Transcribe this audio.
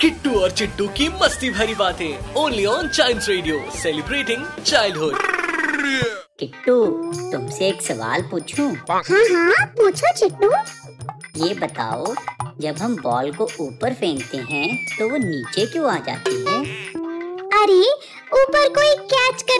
किट्टू और चिट्टू की मस्ती भरी बातें only on Child Radio celebrating childhood Kittu तुमसे एक सवाल पूछूँ? हाँ हाँ पूछो चिट्टू। ये बताओ जब हम बॉल को ऊपर फेंकते हैं तो वो नीचे क्यों आ जाती है? अरे ऊपर कोई कैच करने